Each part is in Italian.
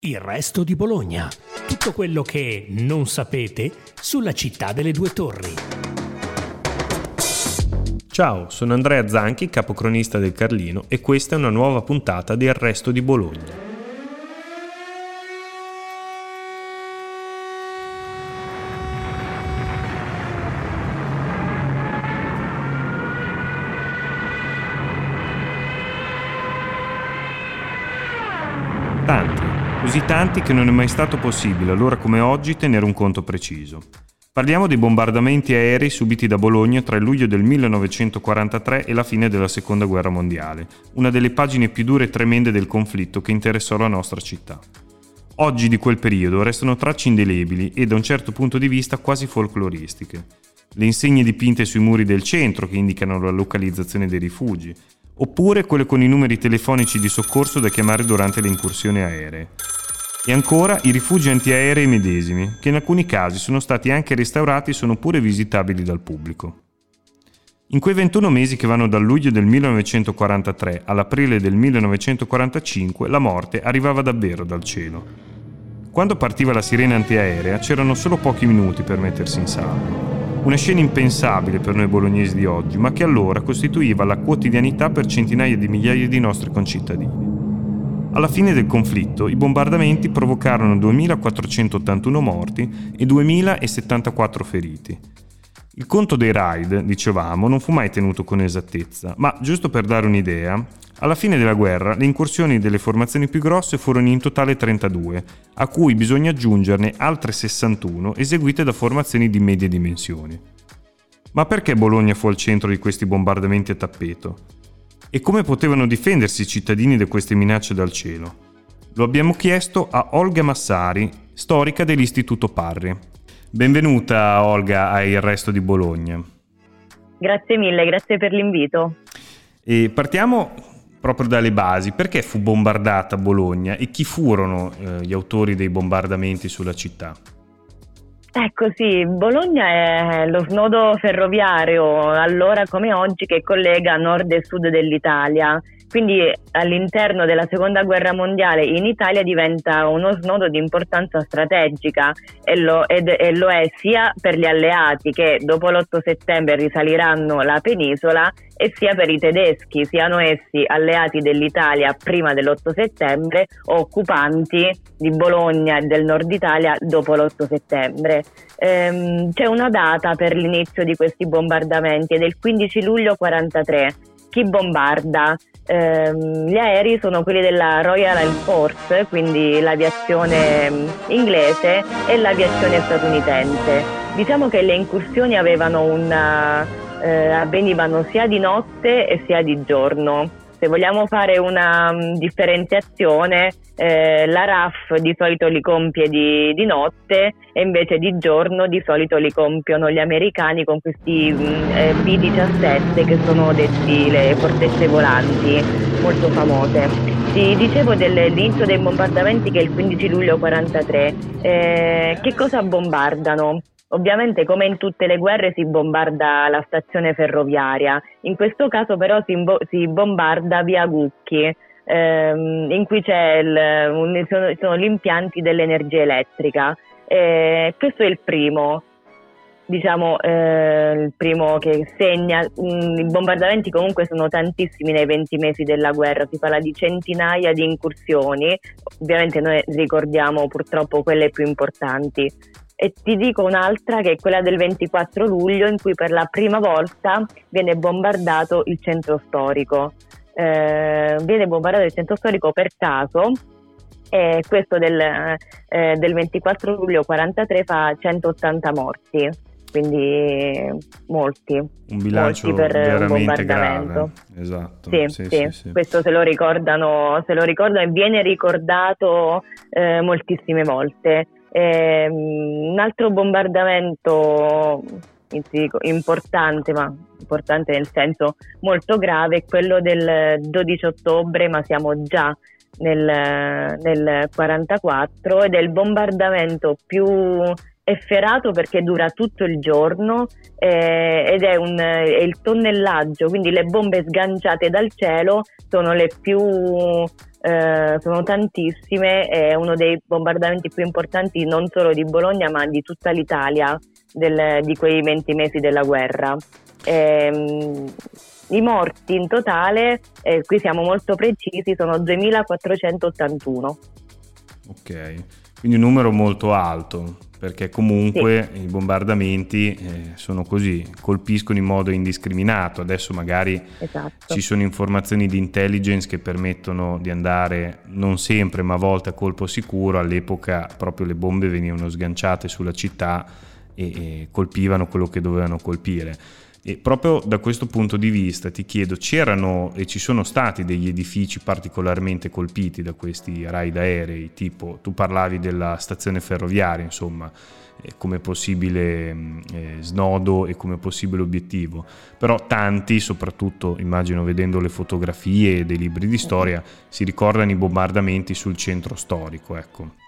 Il resto di Bologna. Tutto quello che non sapete sulla città delle due torri. Ciao, sono Andrea Zanchi, capocronista del Carlino e questa è una nuova puntata di Il resto di Bologna. Tanti che non è mai stato possibile, allora come oggi, tenere un conto preciso. Parliamo dei bombardamenti aerei subiti da Bologna tra il luglio del 1943 e la fine della Seconda Guerra Mondiale, una delle pagine più dure e tremende del conflitto che interessò la nostra città. Oggi di quel periodo restano tracce indelebili e da un certo punto di vista quasi folcloristiche. Le insegne dipinte sui muri del centro che indicano la localizzazione dei rifugi, oppure quelle con i numeri telefonici di soccorso da chiamare durante le incursioni aeree. E ancora i rifugi antiaerei medesimi, che in alcuni casi sono stati anche restaurati e sono pure visitabili dal pubblico. In quei 21 mesi che vanno dal luglio del 1943 all'aprile del 1945 la morte arrivava davvero dal cielo. Quando partiva la sirena antiaerea c'erano solo pochi minuti per mettersi in salvo. Una scena impensabile per noi bolognesi di oggi, ma che allora costituiva la quotidianità per centinaia di migliaia di nostri concittadini. Alla fine del conflitto i bombardamenti provocarono 2.481 morti e 2.074 feriti. Il conto dei raid, dicevamo, non fu mai tenuto con esattezza, ma giusto per dare un'idea, alla fine della guerra le incursioni delle formazioni più grosse furono in totale 32, a cui bisogna aggiungerne altre 61 eseguite da formazioni di medie dimensioni. Ma perché Bologna fu al centro di questi bombardamenti a tappeto? E come potevano difendersi i cittadini da queste minacce dal cielo? Lo abbiamo chiesto a Olga Massari, storica dell'Istituto Parri. Benvenuta Olga a Il Resto di Bologna. Grazie mille, grazie per l'invito. E partiamo proprio dalle basi. Perché fu bombardata Bologna e chi furono eh, gli autori dei bombardamenti sulla città? Ecco sì, Bologna è lo snodo ferroviario allora come oggi che collega nord e sud dell'Italia quindi all'interno della seconda guerra mondiale in Italia diventa uno snodo di importanza strategica e lo, ed, e lo è sia per gli alleati che dopo l'8 settembre risaliranno la penisola e sia per i tedeschi, siano essi alleati dell'Italia prima dell'8 settembre o occupanti di Bologna e del nord Italia dopo l'8 settembre. Ehm, c'è una data per l'inizio di questi bombardamenti ed è il 15 luglio 43 chi bombarda? Ehm, gli aerei sono quelli della Royal Air Force, quindi l'aviazione mm, inglese e l'aviazione statunitense. Diciamo che le incursioni una, eh, avvenivano sia di notte e sia di giorno. Se vogliamo fare una um, differenziazione, eh, la RAF di solito li compie di, di, notte e invece di giorno di solito li compiono gli americani con questi um, eh, B-17 che sono detti le fortezze volanti molto famose. Ti dicevo dell'inizio dei bombardamenti che è il 15 luglio 43. Eh, che cosa bombardano? Ovviamente come in tutte le guerre si bombarda la stazione ferroviaria, in questo caso però si, imbo- si bombarda via Gucchi, ehm, in cui il, un, sono, sono, gli impianti dell'energia elettrica. Eh, questo è il primo, diciamo, eh, il primo che segna. Mm, I bombardamenti comunque sono tantissimi nei 20 mesi della guerra, si parla di centinaia di incursioni, ovviamente noi ricordiamo purtroppo quelle più importanti. E ti dico un'altra che è quella del 24 luglio in cui per la prima volta viene bombardato il centro storico. Eh, viene bombardato il centro storico per caso e questo del, eh, del 24 luglio 43 fa 180 morti quindi molti. Un bilancio molti per un bombardamento. Esatto. Sì, sì, sì, sì, questo se lo ricordano, se lo ricordano e viene ricordato eh, moltissime volte. E, um, un altro bombardamento importante, ma importante nel senso molto grave, è quello del 12 ottobre, ma siamo già nel, nel 44 ed è il bombardamento più efferato perché dura tutto il giorno eh, ed è, un, è, il tonnellaggio, quindi le bombe sganciate dal cielo sono le più eh, sono tantissime, è uno dei bombardamenti più importanti non solo di Bologna ma di tutta l'Italia del, di quei 20 mesi della guerra. Ehm, I morti in totale, eh, qui siamo molto precisi, sono 2481. Ok, quindi un numero molto alto perché comunque sì. i bombardamenti eh, sono così, colpiscono in modo indiscriminato. Adesso magari esatto. ci sono informazioni di intelligence che permettono di andare non sempre, ma a volte a colpo sicuro. All'epoca proprio le bombe venivano sganciate sulla città e, e colpivano quello che dovevano colpire. E proprio da questo punto di vista ti chiedo, c'erano e ci sono stati degli edifici particolarmente colpiti da questi raid aerei, tipo tu parlavi della stazione ferroviaria, insomma, eh, come possibile mm, eh, snodo e come possibile obiettivo, però tanti, soprattutto immagino vedendo le fotografie dei libri di storia, si ricordano i bombardamenti sul centro storico, ecco.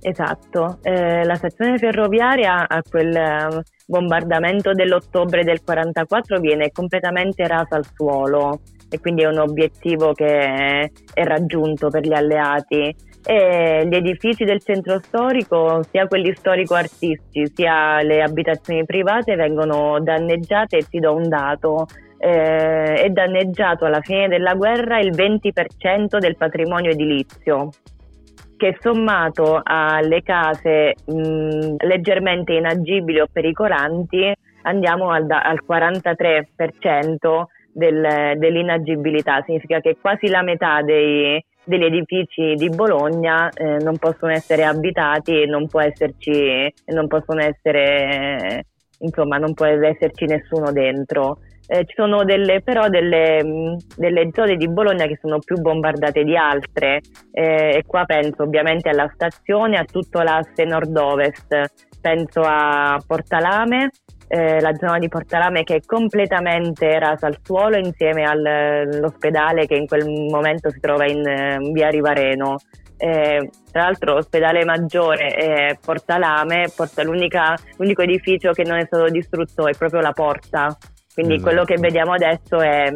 Esatto, eh, la stazione ferroviaria a quel eh, bombardamento dell'ottobre del 44 viene completamente rasa al suolo e quindi è un obiettivo che è raggiunto per gli alleati. E gli edifici del centro storico, sia quelli storico-artistici sia le abitazioni private vengono danneggiate e ti do un dato, eh, è danneggiato alla fine della guerra il 20% del patrimonio edilizio che sommato alle case mh, leggermente inagibili o pericolanti andiamo al, al 43% del, dell'inagibilità, significa che quasi la metà dei, degli edifici di Bologna eh, non possono essere abitati e non può esserci, non possono essere, insomma, non può esserci nessuno dentro. Eh, ci sono delle, però delle, mm, delle, zone di Bologna che sono più bombardate di altre. Eh, e qua penso ovviamente alla stazione, a tutto l'asse nord-ovest, penso a Portalame, eh, la zona di Portalame che è completamente rasa al suolo insieme al, all'ospedale che in quel momento si trova in, in via Rivareno. Eh, tra l'altro l'ospedale maggiore è Portalame, porta l'unico edificio che non è stato distrutto è proprio la porta quindi esatto. quello che vediamo adesso è,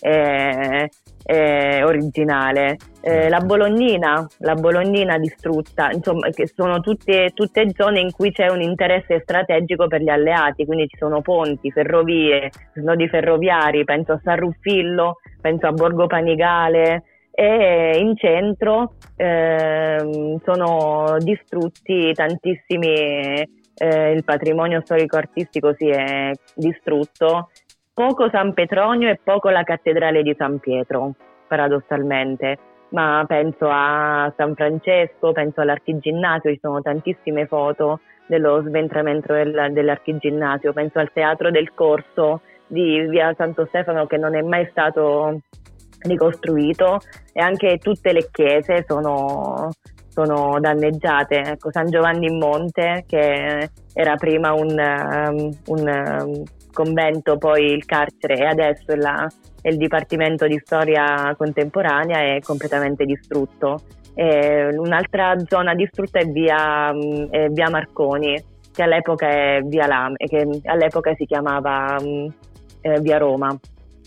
è, è originale. Eh, la Bolognina, la Bolognina distrutta, insomma, che sono tutte, tutte, zone in cui c'è un interesse strategico per gli alleati, quindi ci sono ponti, ferrovie, snodi ferroviari, penso a San Ruffillo, penso a Borgo Panigale e in centro eh, sono distrutti tantissimi eh, il patrimonio storico-artistico si è distrutto poco San Petronio e poco la cattedrale di San Pietro, paradossalmente. Ma penso a San Francesco, penso all'Archiginnasio, ci sono tantissime foto dello sventramento del, dell'Archiginnasio, penso al Teatro del Corso di via Santo Stefano che non è mai stato ricostruito e anche tutte le chiese sono, sono danneggiate. Ecco, San Giovanni in Monte, che era prima un, um, un um, convento, poi il carcere e adesso la, il Dipartimento di Storia Contemporanea è completamente distrutto. E un'altra zona distrutta è via, mm, è via Marconi, che all'epoca, Lame, che all'epoca si chiamava mm, eh, via Roma,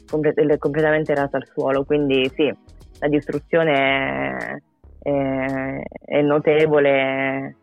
complet- completamente rasa al suolo. Quindi sì, la distruzione è, è, è notevole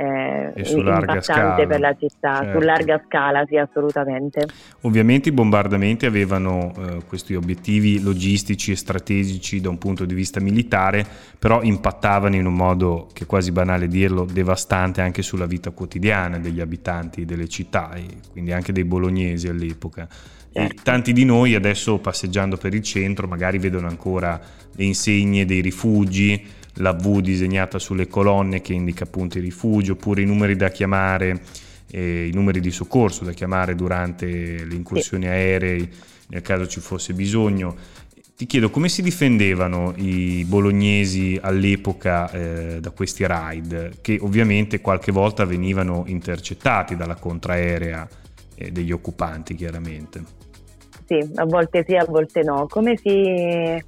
eh, e su larga scala. per la città, certo. su larga scala, sì, assolutamente. Ovviamente i bombardamenti avevano eh, questi obiettivi logistici e strategici da un punto di vista militare, però impattavano in un modo che è quasi banale dirlo, devastante anche sulla vita quotidiana degli abitanti delle città e quindi anche dei bolognesi all'epoca. Certo. E tanti di noi adesso passeggiando per il centro magari vedono ancora le insegne dei rifugi, la V disegnata sulle colonne che indica appunto i rifugi, oppure i numeri da chiamare, eh, i numeri di soccorso da chiamare durante le incursioni aeree nel caso ci fosse bisogno. Ti chiedo come si difendevano i bolognesi all'epoca eh, da questi raid, che ovviamente qualche volta venivano intercettati dalla contraerea eh, degli occupanti, chiaramente. Sì, a volte sì, a volte no. Come si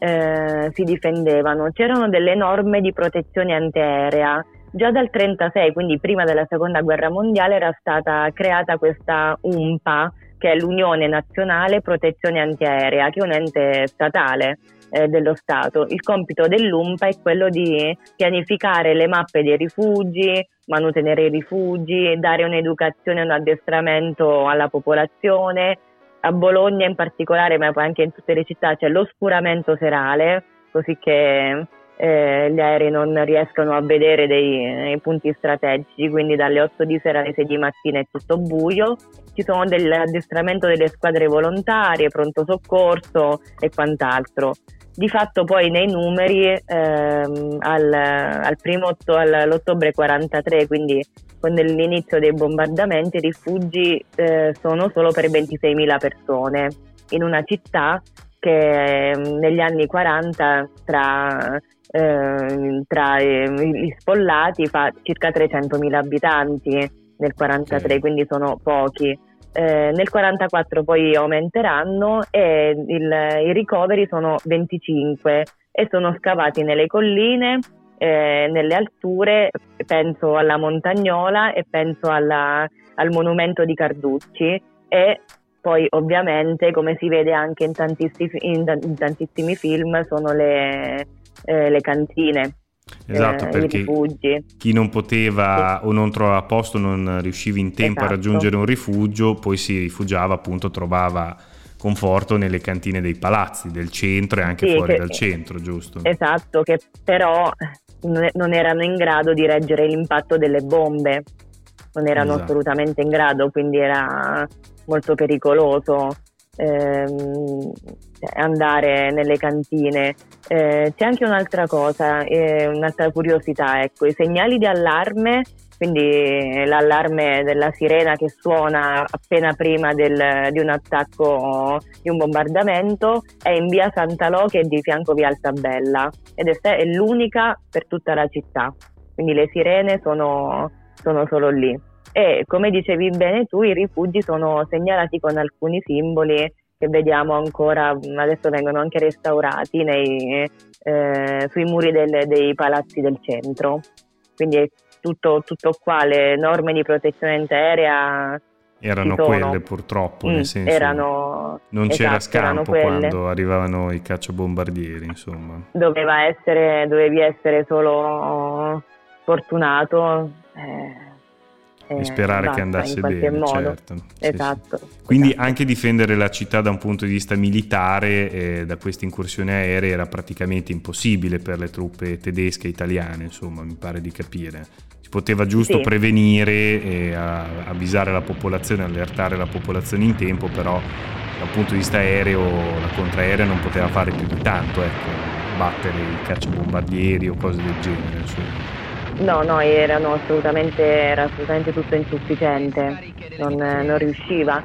eh, si difendevano. C'erano delle norme di protezione antiaerea. Già dal 1936, quindi prima della seconda guerra mondiale, era stata creata questa UMPA, che è l'Unione Nazionale Protezione Antiaerea, che è un ente statale eh, dello Stato. Il compito dell'UMPA è quello di pianificare le mappe dei rifugi, manutenere i rifugi, dare un'educazione e un addestramento alla popolazione. A Bologna in particolare, ma poi anche in tutte le città, c'è l'oscuramento serale, così che eh, gli aerei non riescono a vedere dei, dei, punti strategici, quindi dalle 8 di sera alle 6 di mattina è tutto buio. Ci sono dell'addestramento delle squadre volontarie, pronto soccorso e quant'altro di fatto poi nei numeri ehm, al, al primo, all'ottobre 43, quindi con l'inizio dei bombardamenti, i rifugi eh, sono solo per 26.000 persone in una città che ehm, negli anni 40 tra, eh, tra eh, gli spollati fa circa 300.000 abitanti nel 43, sì. quindi sono pochi. Eh, nel 44 poi aumenteranno e il, i ricoveri sono 25 e sono scavati nelle colline, eh, nelle alture, penso alla Montagnola e penso alla, al monumento di Carducci e poi ovviamente come si vede anche in tantissimi, in, in tantissimi film sono le, eh, le cantine Esatto, eh, perché chi non poteva sì. o non trovava posto, non riusciva in tempo esatto. a raggiungere un rifugio, poi si rifugiava, appunto, trovava conforto nelle cantine dei palazzi del centro e anche sì, fuori che, dal centro, giusto? Esatto, che però non erano in grado di reggere l'impatto delle bombe, non erano esatto. assolutamente in grado, quindi era molto pericoloso ehm, andare nelle cantine. Eh, c'è anche un'altra cosa, eh, un'altra curiosità, ecco, i segnali di allarme, quindi l'allarme della sirena che suona appena prima del, di un attacco, di un bombardamento, è in via Sant'Alò che è di fianco via Altabella ed è, è l'unica per tutta la città, quindi le sirene sono, sono solo lì. E come dicevi bene tu i rifugi sono segnalati con alcuni simboli che vediamo ancora, adesso vengono anche restaurati nei, eh, sui muri del, dei palazzi del centro. Quindi è tutto, tutto qua, le norme di protezione antiaerea erano quelle purtroppo, mm, nel senso erano, non esatto, c'era scampo quando arrivavano i cacciabombardieri, insomma. Doveva essere, dovevi essere solo fortunato. Eh e sperare basta, che andasse bene, modo. certo. Esatto. Sì, sì. Quindi esatto. anche difendere la città da un punto di vista militare eh, da queste incursioni aeree era praticamente impossibile per le truppe tedesche e italiane, insomma, mi pare di capire. Si poteva giusto sì. prevenire e a, avvisare la popolazione, allertare la popolazione in tempo, però dal punto di vista aereo la contraerea non poteva fare più di tanto, ecco, battere i cacciabombardieri o cose del genere, insomma. No, no, erano assolutamente, era assolutamente tutto insufficiente, non, non riusciva.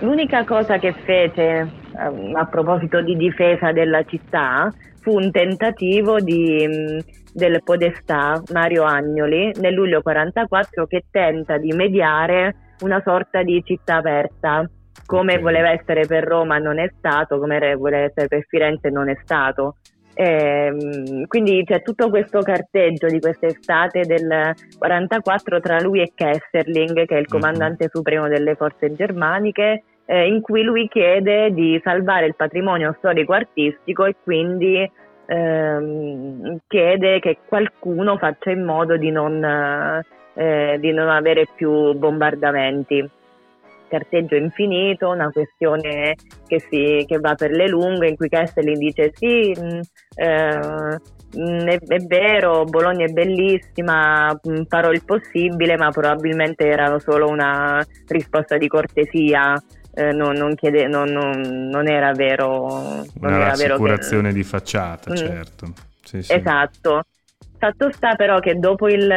L'unica cosa che fece ehm, a proposito di difesa della città fu un tentativo di, mm, del podestà Mario Agnoli nel luglio 44 che tenta di mediare una sorta di città aperta come voleva essere per Roma non è stato, come voleva essere per Firenze non è stato. E, ehm, quindi c'è tutto questo carteggio di quest'estate del 44 tra lui e Kesserling, che è il mhm. comandante supremo delle forze germaniche, eh, in cui lui chiede di salvare il patrimonio storico-artistico e quindi ehm, chiede che qualcuno faccia in modo di non, eh, di non avere più bombardamenti carteggio infinito, una questione che, si, che va per le lunghe, in cui Kesselin dice sì, mh, mm, eh, mh, è, è, vero, Bologna è bellissima, mm, farò il possibile, ma probabilmente era solo una risposta di cortesia. Eh, non, non, chiede, non, non, era vero. Non una era rassicurazione che... di facciata, mm. certo. Sì, sì. Esatto. Fatto sta però che dopo il,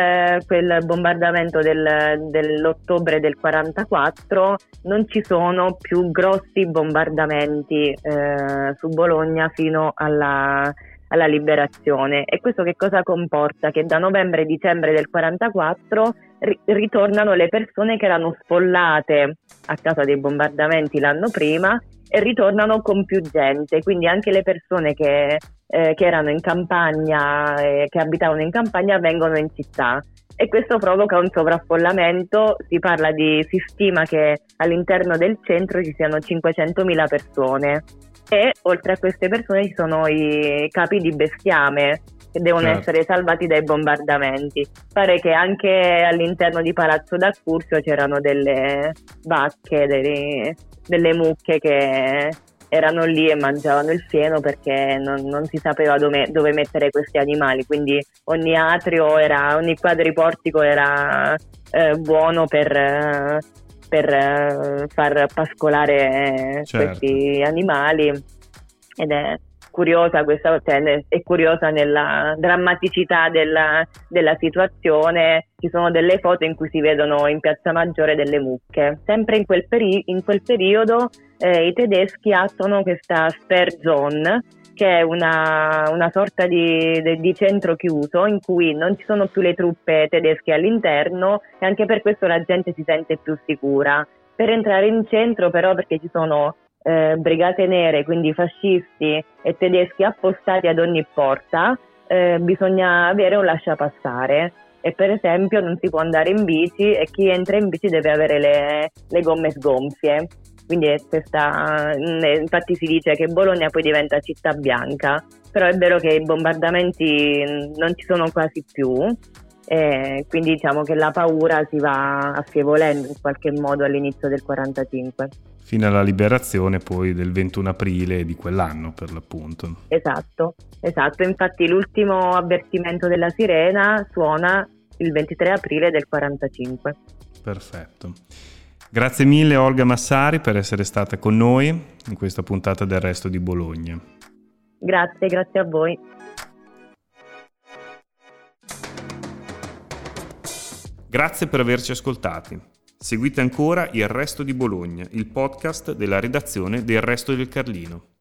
quel bombardamento del, dell'ottobre del 44 non ci sono più grossi bombardamenti eh, su Bologna fino alla, alla liberazione e questo che cosa comporta? Che da novembre e dicembre del 44 ri- ritornano le persone che erano sfollate a causa dei bombardamenti l'anno prima e ritornano con più gente, quindi anche le persone che, eh, che erano in campagna, eh, che abitavano in campagna, vengono in città e questo provoca un sovraffollamento, si parla di, si stima che all'interno del centro ci siano 500.000 persone e oltre a queste persone ci sono i capi di bestiame che devono certo. essere salvati dai bombardamenti. Pare che anche all'interno di Palazzo d'Accursio c'erano delle vacche, delle, delle mucche che erano lì e mangiavano il fieno perché non, non si sapeva dove, dove, mettere questi animali, quindi ogni atrio era, ogni quadriportico era eh, buono per, eh, per eh, far pascolare certo. questi animali ed è curiosa questa, cioè, è curiosa nella drammaticità della, della, situazione. Ci sono delle foto in cui si vedono in Piazza Maggiore delle mucche. Sempre in quel, peri- in quel periodo eh, i tedeschi attuano questa spare zone che è una, una sorta di, di, di, centro chiuso in cui non ci sono più le truppe tedesche all'interno e anche per questo la gente si sente più sicura. Per entrare in centro però perché ci sono eh, brigate nere, quindi fascisti e tedeschi appostati ad ogni porta, eh, bisogna avere un lasciapassare. E per esempio non si può andare in bici e chi entra in bici deve avere le, le gomme sgonfie. Quindi questa, infatti si dice che Bologna poi diventa città bianca, però è vero che i bombardamenti non ci sono quasi più, e quindi diciamo che la paura si va affievolendo in qualche modo all'inizio del 45 fino alla liberazione poi del 21 aprile di quell'anno per l'appunto. Esatto, esatto, infatti l'ultimo avvertimento della sirena suona il 23 aprile del 45. Perfetto. Grazie mille Olga Massari per essere stata con noi in questa puntata del Resto di Bologna. Grazie, grazie a voi. Grazie per averci ascoltati. Seguite ancora Il Resto di Bologna, il podcast della redazione del Resto del Carlino.